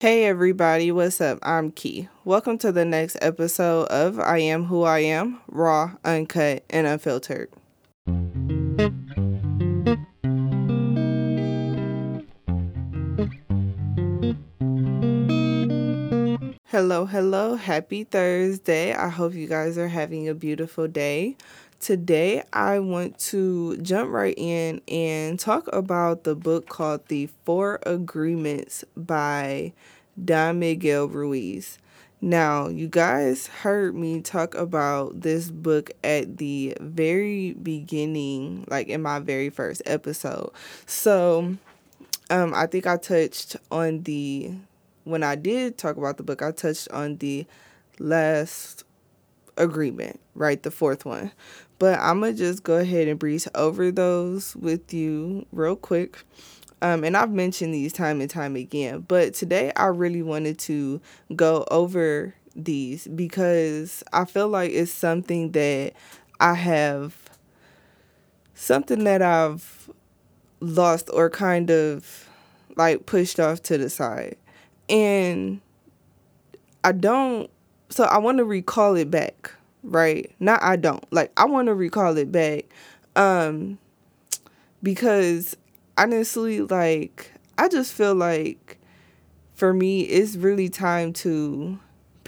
Hey everybody, what's up? I'm Key. Welcome to the next episode of I Am Who I Am, raw, uncut, and unfiltered. Hello, hello, happy Thursday. I hope you guys are having a beautiful day. Today, I want to jump right in and talk about the book called The Four Agreements by Don Miguel Ruiz. Now, you guys heard me talk about this book at the very beginning, like in my very first episode. So, um, I think I touched on the, when I did talk about the book, I touched on the last agreement, right? The fourth one. But I'm going to just go ahead and breeze over those with you real quick. Um, and I've mentioned these time and time again, but today I really wanted to go over these because I feel like it's something that I have, something that I've lost or kind of like pushed off to the side. And I don't, so I want to recall it back right? Not I don't. Like I want to recall it back um because honestly like I just feel like for me it's really time to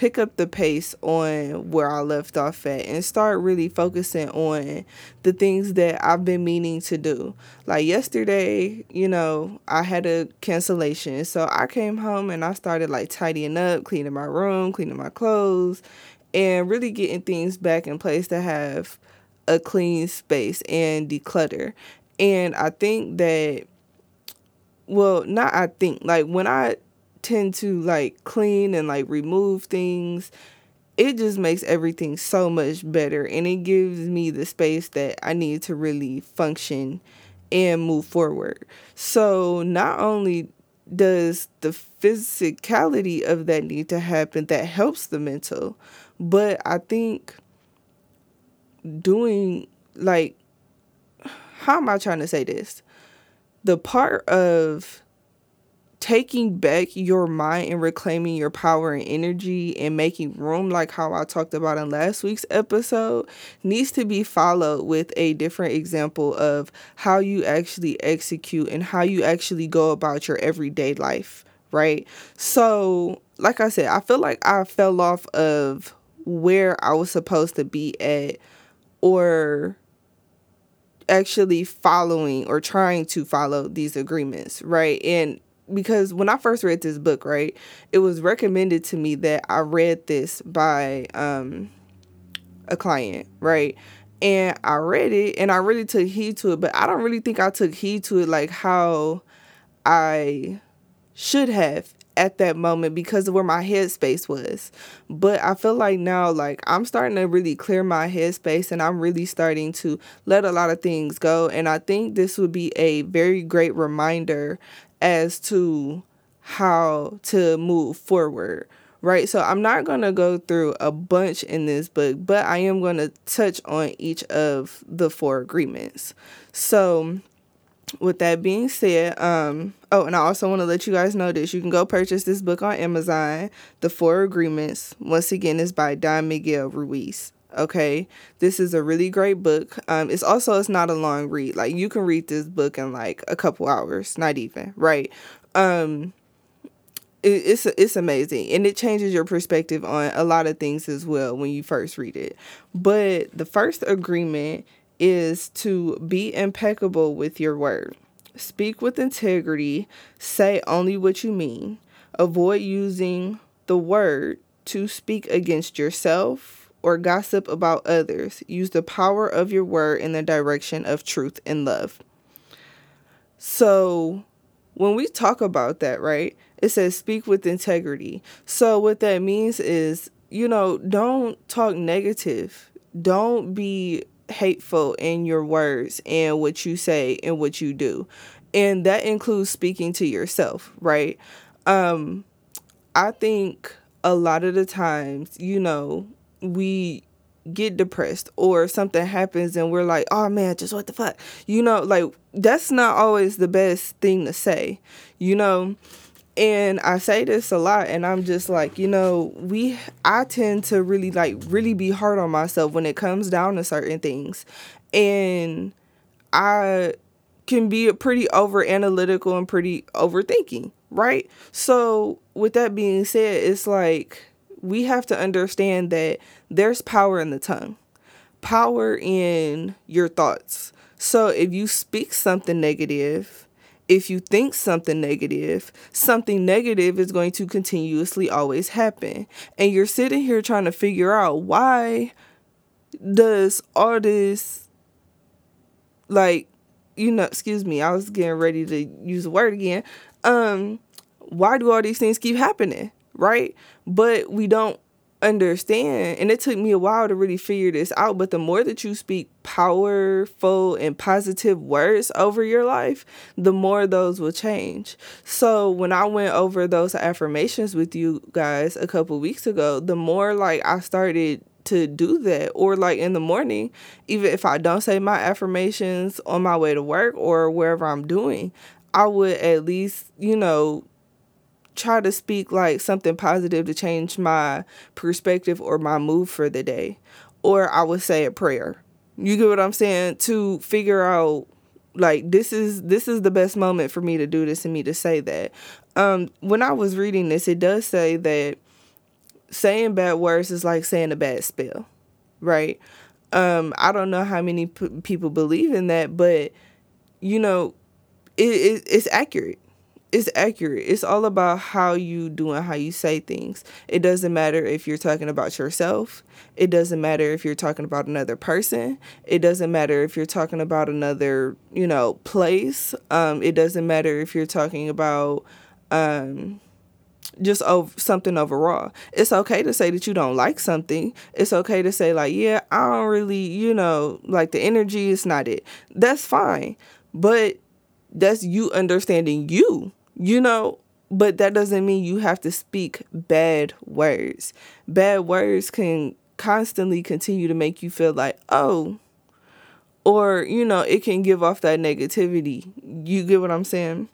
pick up the pace on where I left off at and start really focusing on the things that I've been meaning to do. Like yesterday, you know, I had a cancellation. So I came home and I started like tidying up, cleaning my room, cleaning my clothes, and really getting things back in place to have a clean space and declutter. And I think that, well, not I think, like when I tend to like clean and like remove things, it just makes everything so much better and it gives me the space that I need to really function and move forward. So not only does the physicality of that need to happen that helps the mental, but I think doing like how am I trying to say this? The part of taking back your mind and reclaiming your power and energy and making room, like how I talked about in last week's episode, needs to be followed with a different example of how you actually execute and how you actually go about your everyday life, right? So, like I said, I feel like I fell off of where I was supposed to be at or actually following or trying to follow these agreements, right? And because when I first read this book, right, it was recommended to me that I read this by um a client, right? And I read it and I really took heed to it, but I don't really think I took heed to it like how I should have at that moment because of where my headspace was. But I feel like now, like, I'm starting to really clear my headspace and I'm really starting to let a lot of things go. And I think this would be a very great reminder as to how to move forward. Right, so I'm not gonna go through a bunch in this book, but I am gonna touch on each of the four agreements. So, with that being said, um, oh, and I also want to let you guys know this. You can go purchase this book on Amazon. The Four Agreements, once again, is by Don Miguel Ruiz. Okay, this is a really great book. Um, it's also it's not a long read. Like you can read this book in like a couple hours, not even right. Um, it, it's it's amazing, and it changes your perspective on a lot of things as well when you first read it. But the first agreement is to be impeccable with your word. Speak with integrity, say only what you mean. Avoid using the word to speak against yourself or gossip about others. Use the power of your word in the direction of truth and love. So, when we talk about that, right, it says speak with integrity. So, what that means is, you know, don't talk negative. Don't be hateful in your words and what you say and what you do. And that includes speaking to yourself, right? Um I think a lot of the times, you know, we get depressed or something happens and we're like, "Oh man, just what the fuck?" You know, like that's not always the best thing to say. You know, and I say this a lot and I'm just like, you know, we I tend to really like really be hard on myself when it comes down to certain things. And I can be pretty over analytical and pretty overthinking, right? So, with that being said, it's like we have to understand that there's power in the tongue. Power in your thoughts. So, if you speak something negative, if you think something negative, something negative is going to continuously always happen. And you're sitting here trying to figure out why does all this like you know, excuse me, I was getting ready to use the word again. Um why do all these things keep happening, right? But we don't understand. And it took me a while to really figure this out but the more that you speak powerful and positive words over your life the more those will change. So when i went over those affirmations with you guys a couple weeks ago the more like i started to do that. Or like in the morning even if i don't say my affirmations on my way to work or wherever i'm doing i would at least you know try to speak like something positive to change my perspective or my mood for the day. Or I would say a prayer. You get what I'm saying? To figure out like this is this is the best moment for me to do this and me to say that. Um when I was reading this, it does say that saying bad words is like saying a bad spell, right? Um I don't know how many p- people believe in that, but you know, it, it it's accurate it's accurate. It's all about how you do and how you say things. It doesn't matter if you're talking about yourself. It doesn't matter if you're talking about another person. It doesn't matter if you're talking about another, you know, place. Um, it doesn't matter if you're talking about um, just over something overall. It's okay to say that you don't like something. It's okay to say like, yeah, I don't really, you know, like the energy is not it. That's fine. But that's you understanding you you know, but that doesn't mean you have to speak bad words. Bad words can constantly continue to make you feel like, oh, or, you know, it can give off that negativity. You get what I'm saying?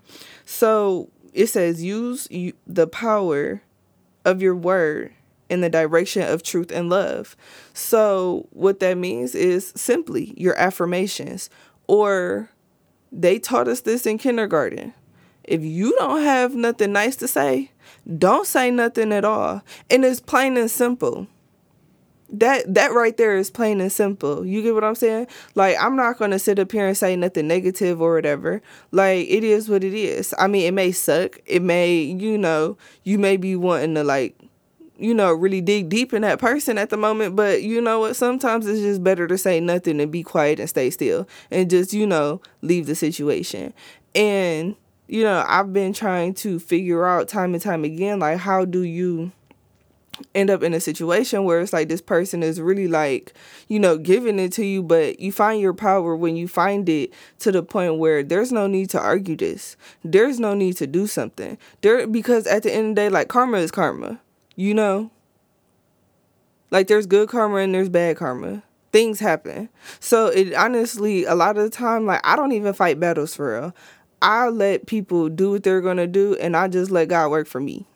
So it says, use the power of your word in the direction of truth and love. So, what that means is simply your affirmations, or they taught us this in kindergarten. If you don't have nothing nice to say, don't say nothing at all. And it's plain and simple. That that right there is plain and simple. You get what I'm saying? Like I'm not gonna sit up here and say nothing negative or whatever. Like it is what it is. I mean, it may suck. It may, you know, you may be wanting to like you know, really dig deep in that person at the moment. But you know what? Sometimes it's just better to say nothing and be quiet and stay still and just, you know, leave the situation. And you know, I've been trying to figure out time and time again, like, how do you end up in a situation where it's like this person is really like, you know, giving it to you, but you find your power when you find it to the point where there's no need to argue this. There's no need to do something. There because at the end of the day, like karma is karma. You know? Like there's good karma and there's bad karma. Things happen. So it honestly a lot of the time, like I don't even fight battles for real. I let people do what they're gonna do and I just let God work for me.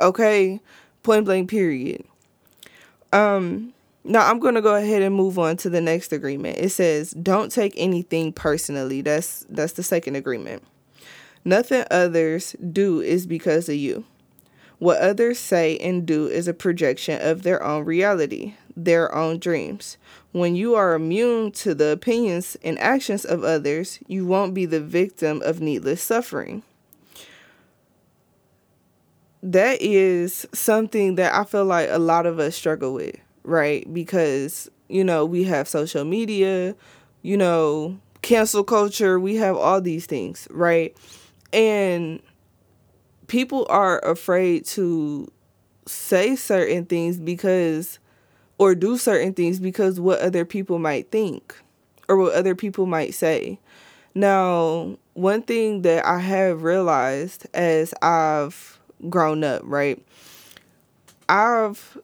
Okay? Point blank period. Um now I'm gonna go ahead and move on to the next agreement. It says, don't take anything personally. That's that's the second agreement. Nothing others do is because of you. What others say and do is a projection of their own reality, their own dreams. When you are immune to the opinions and actions of others, you won't be the victim of needless suffering. That is something that I feel like a lot of us struggle with, right? Because, you know, we have social media, you know, cancel culture, we have all these things, right? And people are afraid to say certain things because or do certain things because what other people might think or what other people might say. Now, one thing that I have realized as I've grown up, right? I've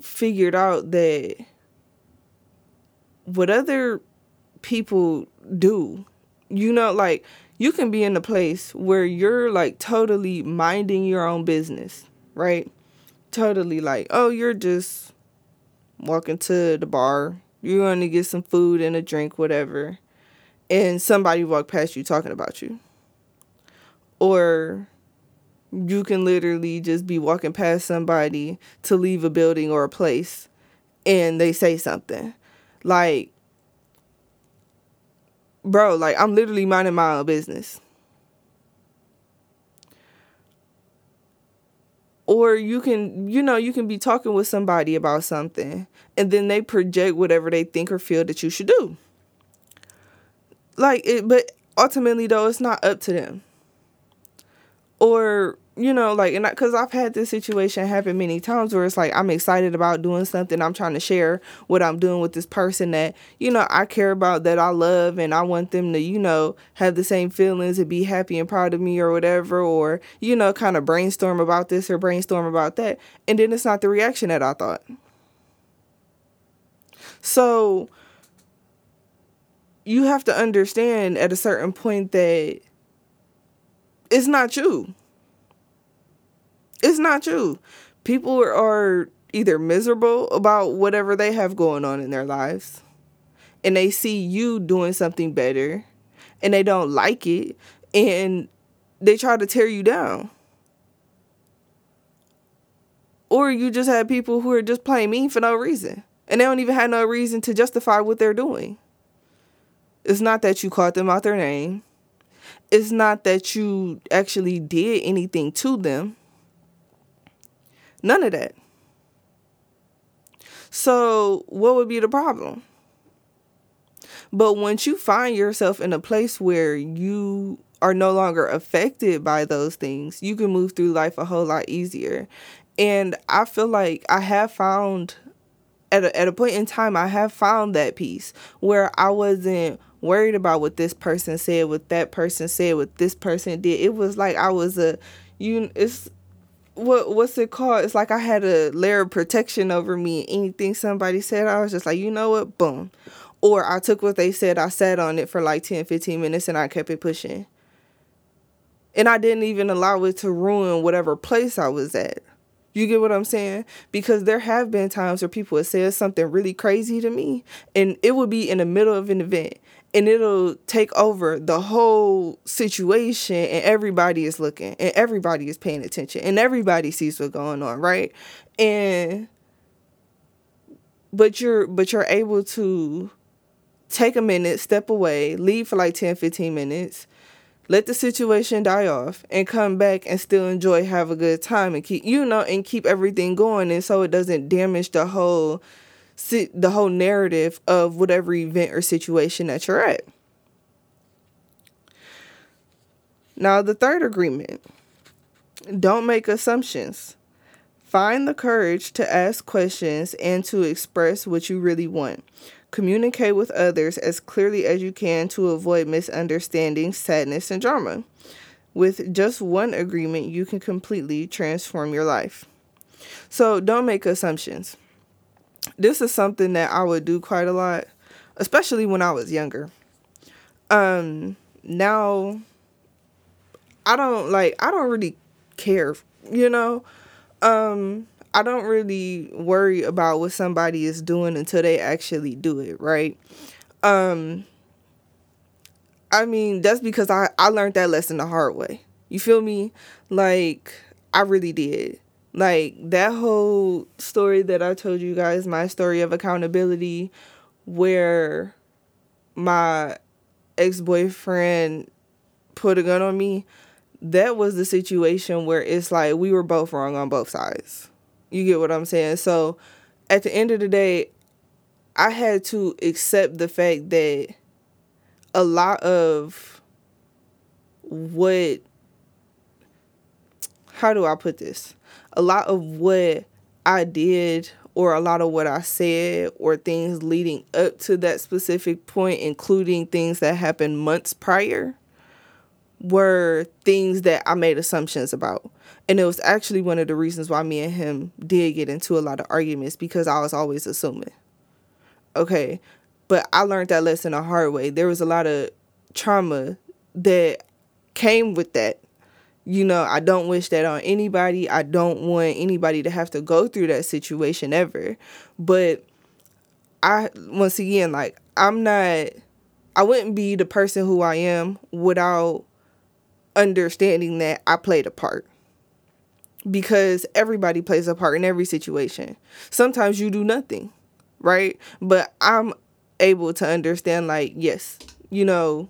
figured out that what other people do, you know, like you can be in a place where you're like totally minding your own business, right? Totally like, oh, you're just walking to the bar, you're going to get some food and a drink, whatever, and somebody walk past you talking about you. Or you can literally just be walking past somebody to leave a building or a place and they say something. Like, bro, like I'm literally minding my own business. Or you can, you know, you can be talking with somebody about something and then they project whatever they think or feel that you should do. Like it, but ultimately though, it's not up to them. Or you know, like, and because I've had this situation happen many times where it's like I'm excited about doing something. I'm trying to share what I'm doing with this person that, you know, I care about, that I love, and I want them to, you know, have the same feelings and be happy and proud of me or whatever, or, you know, kind of brainstorm about this or brainstorm about that. And then it's not the reaction that I thought. So you have to understand at a certain point that it's not you it's not you. People are either miserable about whatever they have going on in their lives and they see you doing something better and they don't like it and they try to tear you down. Or you just have people who are just playing mean for no reason and they don't even have no reason to justify what they're doing. It's not that you called them out their name. It's not that you actually did anything to them. None of that. So, what would be the problem? But once you find yourself in a place where you are no longer affected by those things, you can move through life a whole lot easier. And I feel like I have found at a, at a point in time I have found that peace where I wasn't worried about what this person said, what that person said, what this person did. It was like I was a you it's what what's it called? It's like I had a layer of protection over me. Anything somebody said, I was just like, you know what, boom. Or I took what they said, I sat on it for like 10, 15 minutes and I kept it pushing. And I didn't even allow it to ruin whatever place I was at. You get what I'm saying? Because there have been times where people have said something really crazy to me, and it would be in the middle of an event and it'll take over the whole situation and everybody is looking and everybody is paying attention and everybody sees what's going on right? And but you're but you're able to take a minute step away leave for like 10 15 minutes let the situation die off and come back and still enjoy have a good time and keep you know and keep everything going and so it doesn't damage the whole the whole narrative of whatever event or situation that you're at. Now, the third agreement don't make assumptions. Find the courage to ask questions and to express what you really want. Communicate with others as clearly as you can to avoid misunderstanding, sadness, and drama. With just one agreement, you can completely transform your life. So don't make assumptions this is something that I would do quite a lot, especially when I was younger. Um, now I don't like I don't really care, you know. Um, I don't really worry about what somebody is doing until they actually do it, right? Um I mean, that's because I I learned that lesson the hard way. You feel me? Like I really did. Like that whole story that I told you guys, my story of accountability, where my ex boyfriend put a gun on me, that was the situation where it's like we were both wrong on both sides. You get what I'm saying? So at the end of the day, I had to accept the fact that a lot of what how do I put this? A lot of what I did or a lot of what I said or things leading up to that specific point, including things that happened months prior, were things that I made assumptions about. And it was actually one of the reasons why me and him did get into a lot of arguments because I was always assuming. Okay. But I learned that lesson the hard way. There was a lot of trauma that came with that. You know, I don't wish that on anybody. I don't want anybody to have to go through that situation ever. But I once again like I'm not I wouldn't be the person who I am without understanding that I played a part. Because everybody plays a part in every situation. Sometimes you do nothing, right? But I'm able to understand like, yes, you know,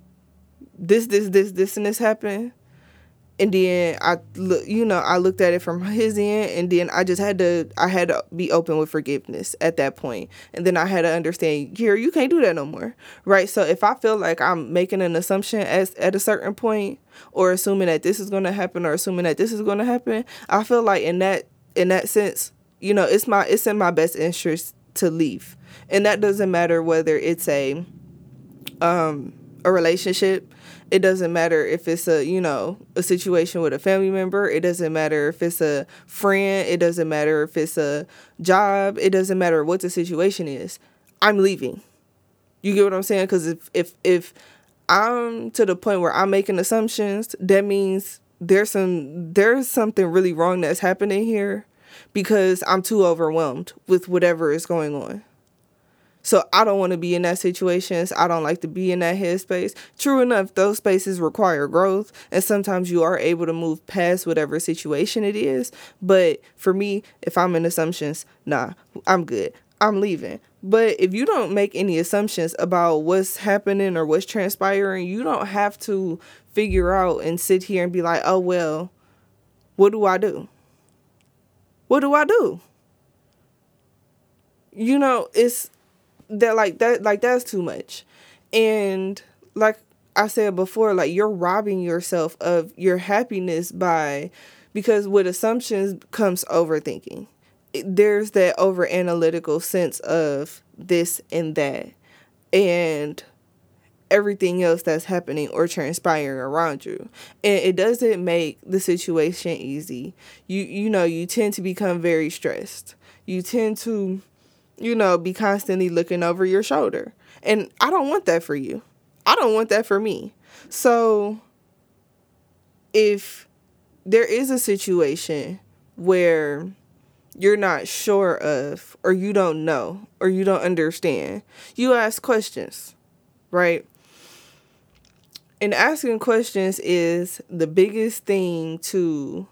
this, this, this, this, and this happened and then I look, you know, I looked at it from his end, and then I just had to, I had to be open with forgiveness at that point, and then I had to understand, here, you can't do that no more, right? So if I feel like I'm making an assumption as at a certain point, or assuming that this is going to happen, or assuming that this is going to happen, I feel like in that in that sense, you know, it's my it's in my best interest to leave, and that doesn't matter whether it's a um a relationship it doesn't matter if it's a you know a situation with a family member it doesn't matter if it's a friend it doesn't matter if it's a job it doesn't matter what the situation is i'm leaving. You get what i'm saying? Because if if if i'm to the point where i'm making assumptions that means there's some there's something really wrong that's happening here because i'm too overwhelmed with whatever is going on so I don't want to be in that situations. I don't like to be in that headspace. True enough, those spaces require growth, and sometimes you are able to move past whatever situation it is. But for me, if I'm in assumptions, nah, I'm good. I'm leaving. But if you don't make any assumptions about what's happening or what's transpiring, you don't have to figure out and sit here and be like, oh, well, what do I do? What do I do? You know, it's that like that like that's too much. And like i said before like you're robbing yourself of your happiness by because with assumptions comes overthinking. There's that over analytical sense of this and that and everything else that's happening or transpiring around you. And it doesn't make the situation easy. You you know you tend to become very stressed. You tend to you know, be constantly looking over your shoulder. And I don't want that for you. I don't want that for me. So if there is a situation where you're not sure of, or you don't know, or you don't understand, you ask questions, right? And asking questions is the biggest thing to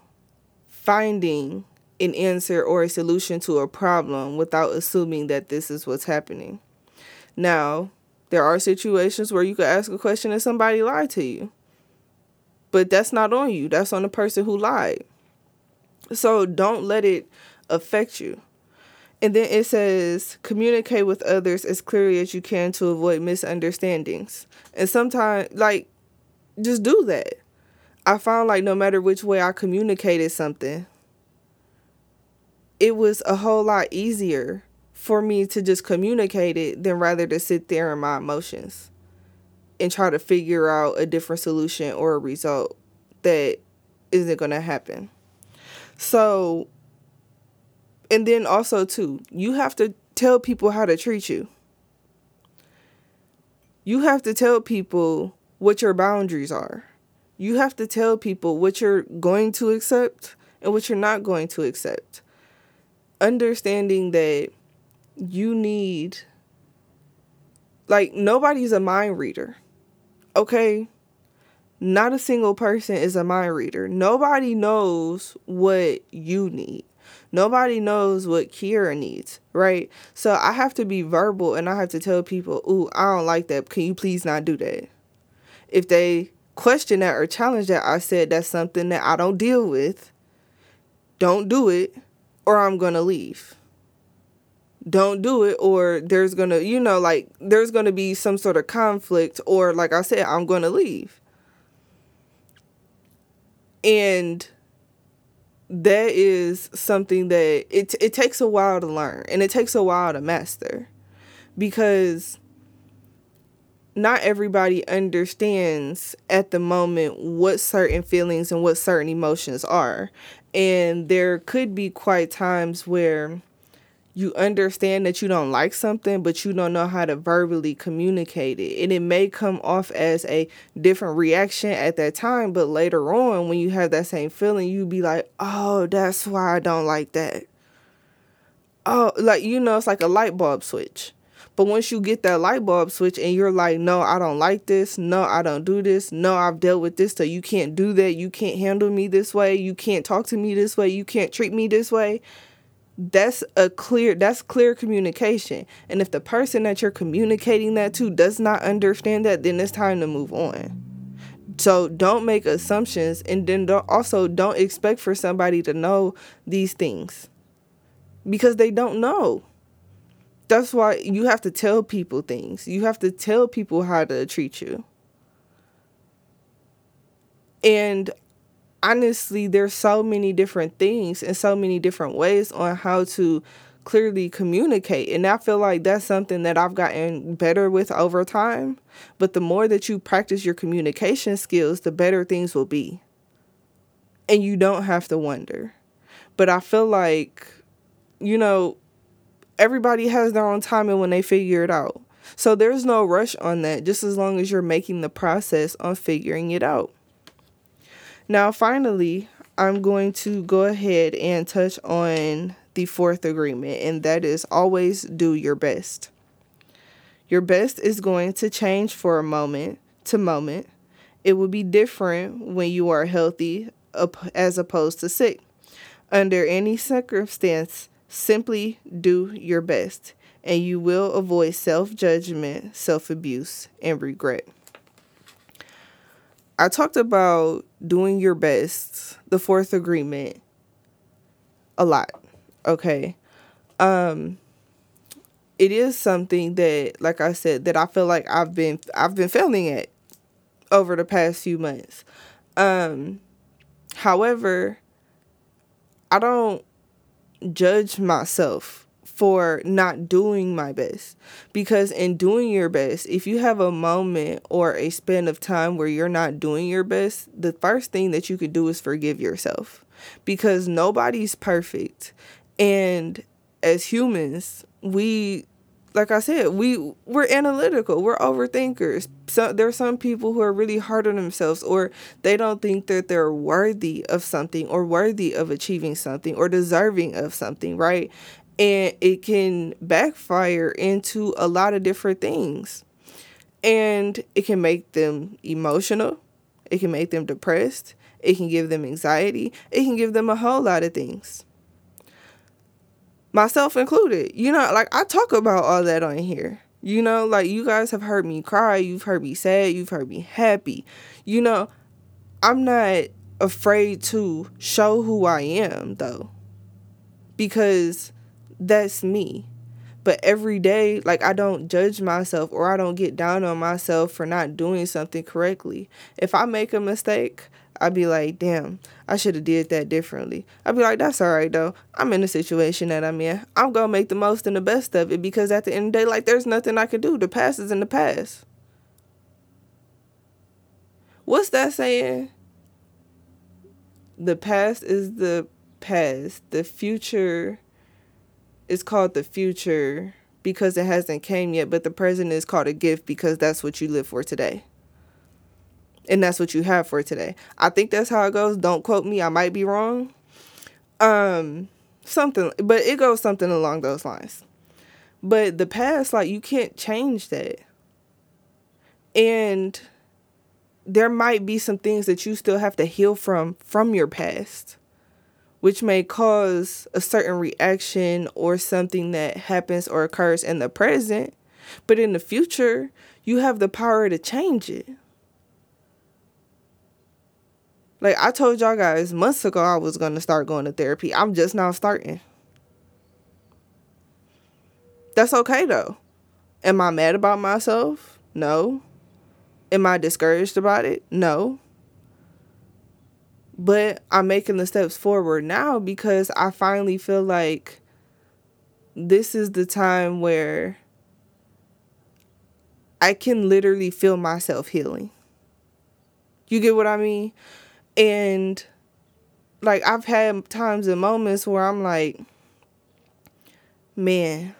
finding an answer or a solution to a problem without assuming that this is what's happening. Now, there are situations where you could ask a question and somebody lied to you. But that's not on you, that's on the person who lied. So don't let it affect you. And then it says, communicate with others as clearly as you can to avoid misunderstandings. And sometimes, like, just do that. I found like no matter which way I communicated something, it was a whole lot easier for me to just communicate it than rather to sit there in my emotions and try to figure out a different solution or a result that isn't going to happen. So, and then also, too, you have to tell people how to treat you. You have to tell people what your boundaries are. You have to tell people what you're going to accept and what you're not going to accept understanding that you need like nobody's a mind reader. Okay? Not a single person is a mind reader. Nobody knows what you need. Nobody knows what Kira needs, right? So I have to be verbal and I have to tell people, "Ooh, I don't like that. Can you please not do that?" If they question that or challenge that, I said that's something that I don't deal with. Don't do it or I'm going to leave. Don't do it, or there's going to, you know, like there's going to be some sort of conflict, or like I said, I'm going to leave. And that is something that it, it takes a while to learn and it takes a while to master because not everybody understands at the moment what certain feelings and what certain emotions are. And there could be quite times where you understand that you don't like something, but you don't know how to verbally communicate it. And it may come off as a different reaction at that time, but later on, when you have that same feeling, you'd be like, oh, that's why I don't like that. Oh, like, you know, it's like a light bulb switch. But once you get that light bulb switch and you're like, no, I don't like this. No, I don't do this. No, I've dealt with this. So you can't do that. You can't handle me this way. You can't talk to me this way. You can't treat me this way that's a clear that's clear communication and if the person that you're communicating that to does not understand that then it's time to move on so don't make assumptions and then don't, also don't expect for somebody to know these things because they don't know that's why you have to tell people things you have to tell people how to treat you and honestly, there's so many different things and so many different ways on how to clearly communicate. And I feel like that's something that I've gotten better with over time. But the more that you practice your communication skills, the better things will be. And you don't have to wonder. But I feel like, you know, everybody has their own time and when they figure it out. So there's no rush on that, just as long as you're making the process on figuring it out. Now, finally, I'm going to go ahead and touch on the fourth agreement, and that is always do your best. Your best is going to change for a moment to moment. It will be different when you are healthy as opposed to sick. Under any circumstance, simply do your best, and you will avoid self judgment, self abuse, and regret. I talked about doing your best, the fourth agreement, a lot. Okay. Um it is something that like I said that I feel like I've been I've been failing at over the past few months. Um however, I don't judge myself for not doing my best. Because in doing your best, if you have a moment or a span of time where you're not doing your best, the first thing that you could do is forgive yourself. Because nobody's perfect. And as humans, we like I said, we we're analytical, we're overthinkers. So are some people who are really hard on themselves or they don't think that they're worthy of something or worthy of achieving something or deserving of something, right? and it can backfire into a lot of different things. And it can make them emotional, it can make them depressed, it can give them anxiety, it can give them a whole lot of things. Myself included. You know, like I talk about all that on here. You know, like you guys have heard me cry, you've heard me sad, you've heard me happy. You know, I'm not afraid to show who I am though. Because that's me. But every day, like I don't judge myself or I don't get down on myself for not doing something correctly. If I make a mistake, I'd be like, damn, I should have did that differently. I'd be like, that's all right though. I'm in the situation that I'm in. I'm gonna make the most and the best of it because at the end of the day, like there's nothing I can do. The past is in the past. What's that saying? The past is the past. The future is called the future because it hasn't came yet, but the present is called a gift because that's what you live for today. And that's what you have for today. I think that's how it goes. Don't quote me. I might be wrong. Um something but it goes something along those lines. But the past like you can't change that. And there might be some things that you still have to heal from from your past which may cause a certain reaction or something that happens or occurs in the present. But in the future, you have the power to change it. Like I told y'all guys months ago, I was to start going to therapy. I'm just now starting. That's okay though. Am I mad about myself? No. Am I discouraged about it? No. But I'm making the steps forward now because I finally feel like this is the time where I can literally feel myself healing. You get what I mean? And like I've had times and moments where I'm like, man,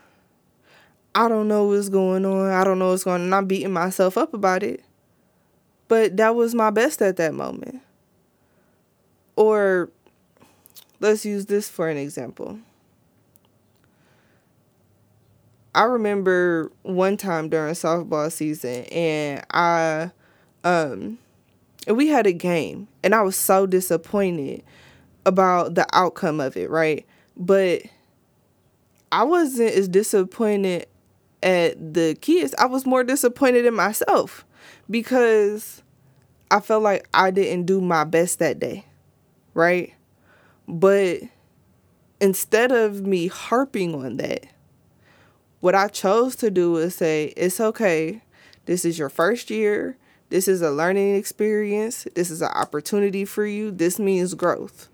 I don't know what's going on. I don't know what's going on. I'm beating myself up about it. But that was my best at that moment. Or let's use this for an example. I remember one time during softball season and I um we had a game and I was so disappointed about the outcome of it, right? But I wasn't as disappointed at the kids. I was more disappointed in myself because I felt like I didn't do my best that day, right? But instead of me harping on that, what I chose to do was say, it's okay. This is your first year. This is a learning experience. This is an opportunity for you. This means growth.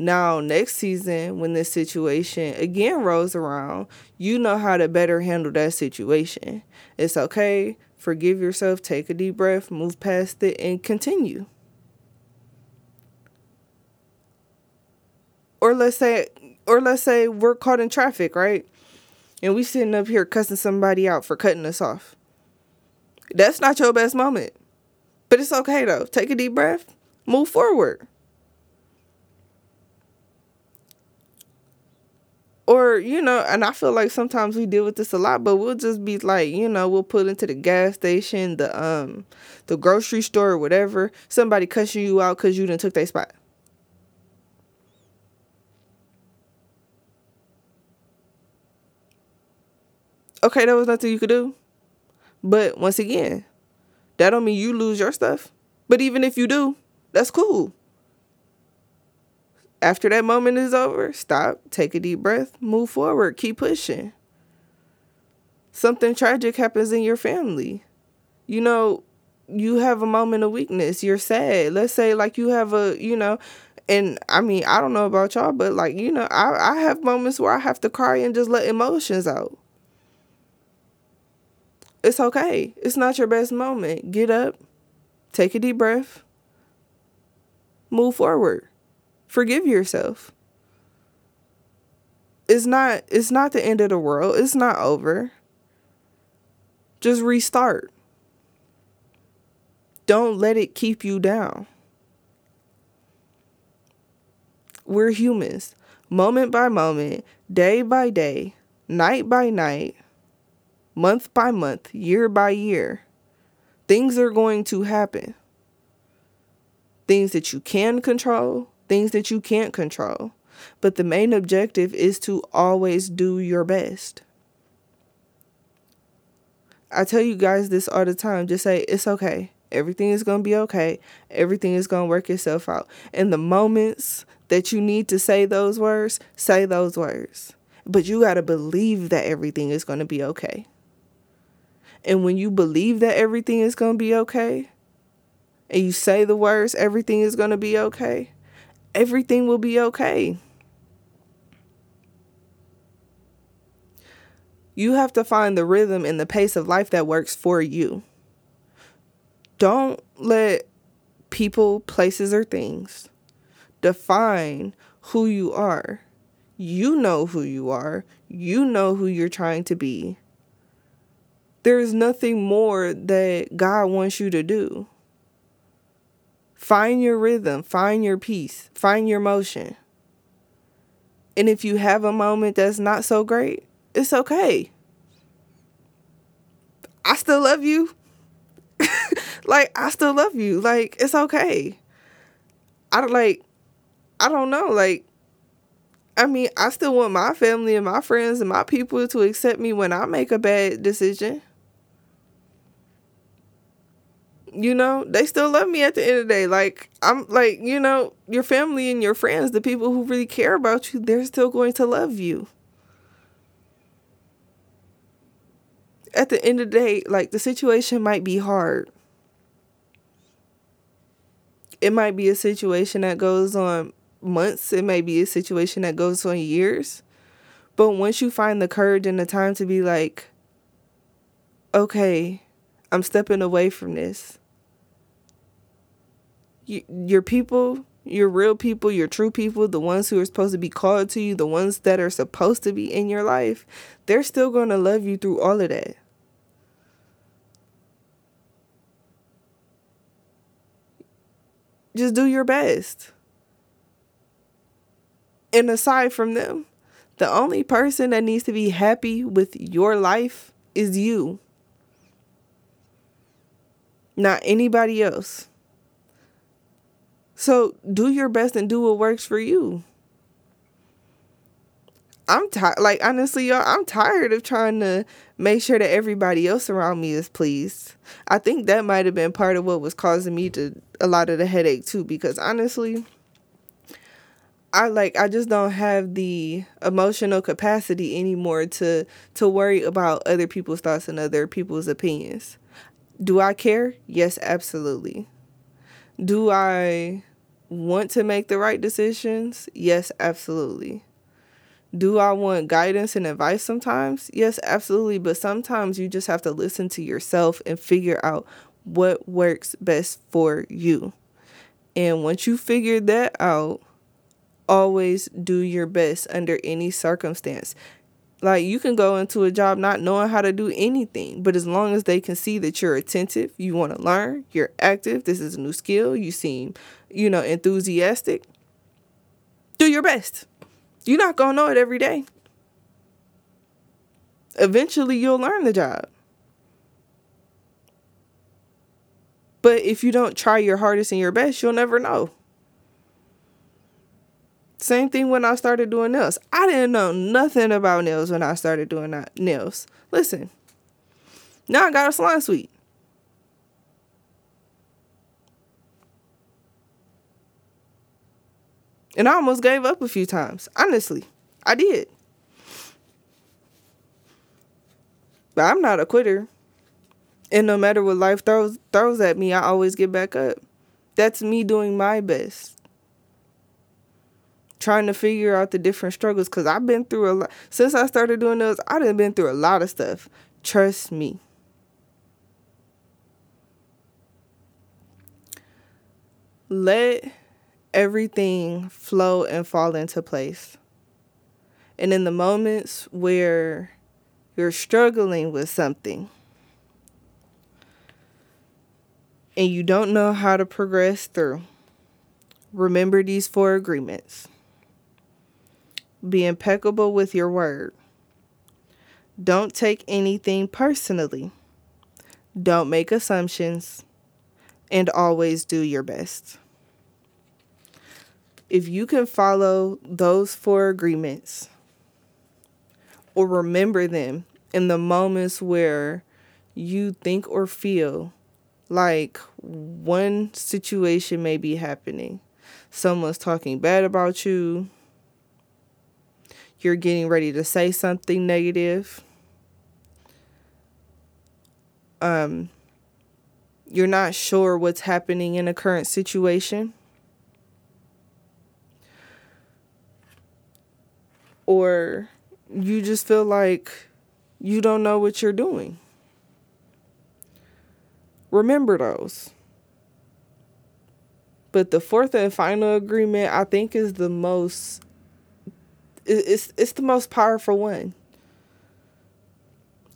Now, next season, when this situation again rolls around, you know how to better handle that situation. It's okay. Forgive yourself, take a deep breath, move past it, and continue. Or let's say, or let's say we're caught in traffic, right? And we sitting up here cussing somebody out for cutting us off. That's not your best moment. But it's okay though. Take a deep breath, move forward. or you know and i feel like sometimes we deal with this a lot but we'll just be like you know we'll put into the gas station the um the grocery store or whatever somebody cussing you out because you didn't took their spot okay there was nothing you could do but once again that don't mean you lose your stuff but even if you do that's cool after that moment is over, stop, take a deep breath, move forward, keep pushing. Something tragic happens in your family. You know, you have a moment of weakness, you're sad. Let's say, like, you have a, you know, and I mean, I don't know about y'all, but like, you know, I, I have moments where I have to cry and just let emotions out. It's okay. It's not your best moment. Get up, take a deep breath, move forward forgive yourself. It's not it's not the end of the world. It's not over. Just restart. Don't let it keep you down. We're humans. Moment by moment, day by day, night by night, month by month, year by year, things are going to happen. Things that you can control, things that you can't control. But the main objective is to always do your best. I tell you guys this all the time. Just say, it's okay. Everything is going to be okay. Everything is going to work itself out. In the moments that you need to say those words, say those words. But you got to believe that everything is going to be okay. And when you believe that everything is going to be okay, and you say the words, everything is going to be okay, everything will be okay. You have to find the rhythm and the pace of life that works for you. Don't let people, places, or things define who you are. You know who you are, you know who you're trying to be. There's nothing more that God wants you to do. Find your rhythm, find your peace, find your motion. And if you have a moment that's not so great, it's okay. I still love you. like I still love you. Like it's okay. I don't like I don't know, like I mean, I still want my family and my friends and my people to accept me when I make a bad decision you know, they still love me at the end of the day. Like, I'm like, you know, your family and your friends, the people who really care about you, they're still going to love you. At the end of the day, like, the situation might be hard. It might be a situation that goes on months, it may be a situation that goes on years. But once you find the courage and the time to be like, okay, I'm stepping away from this. You, your people, your real people, your true people, the ones who are supposed to be called to you, the ones that are supposed to be in your life, they're still going to love you through all of that. Just do your best. And aside from them, the only person that needs to be happy with your life is you, not anybody else. So do your best and do what works for you. I'm tired. Like honestly, y'all, I'm tired of trying to make sure that everybody else around me is pleased. I think that might have been part of what was causing me to a lot of the headache too. Because honestly, I like I just don't have the emotional capacity anymore to to worry about other people's thoughts and other people's opinions. Do I care? Yes, absolutely. Do I want to make the right decisions? Yes, absolutely. Do I want guidance and advice sometimes? Yes, absolutely. But sometimes you just have to listen to yourself and figure out what works best for you. And once you figure that out, always do your best under any circumstance. Like you can go into a job not knowing how to do anything, but as long as they can see that you're attentive, you want to learn, you're active, this is a new skill, you seem, you know, enthusiastic, do your best. You're not going to know it every day. Eventually, you'll learn the job. But if you don't try your hardest and your best, you'll never know. Same thing when I started doing nails. I didn't know nothing about nails when I started doing nails. Listen, now I got a salon suite. And I almost gave up a few times. Honestly, I did. But I'm not a quitter. And no matter what life throws throws at me, I always get back up. That's me doing my best trying to figure out the different struggles because I've been through a lot. Since I started doing those, I've been through a lot of stuff. Trust me. Let everything flow and fall into place. And in the moments where you're struggling with something and you don't know how to progress through, remember these four agreements. Be impeccable with your word. Don't take anything personally. Don't make assumptions. And always do your best. If you can follow those four agreements or remember them in the moments where you think or feel like one situation may be happening, someone's talking bad about you, you're getting ready to say something negative. Um, you're not sure what's happening in a current situation. Or you just feel like you don't know what you're doing. Remember those. But the fourth and final agreement, I think, is the most it's it's the most powerful one.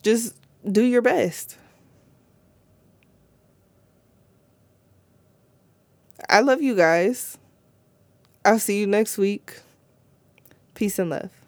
Just do your best. I love you guys. I'll see you next week. Peace and love.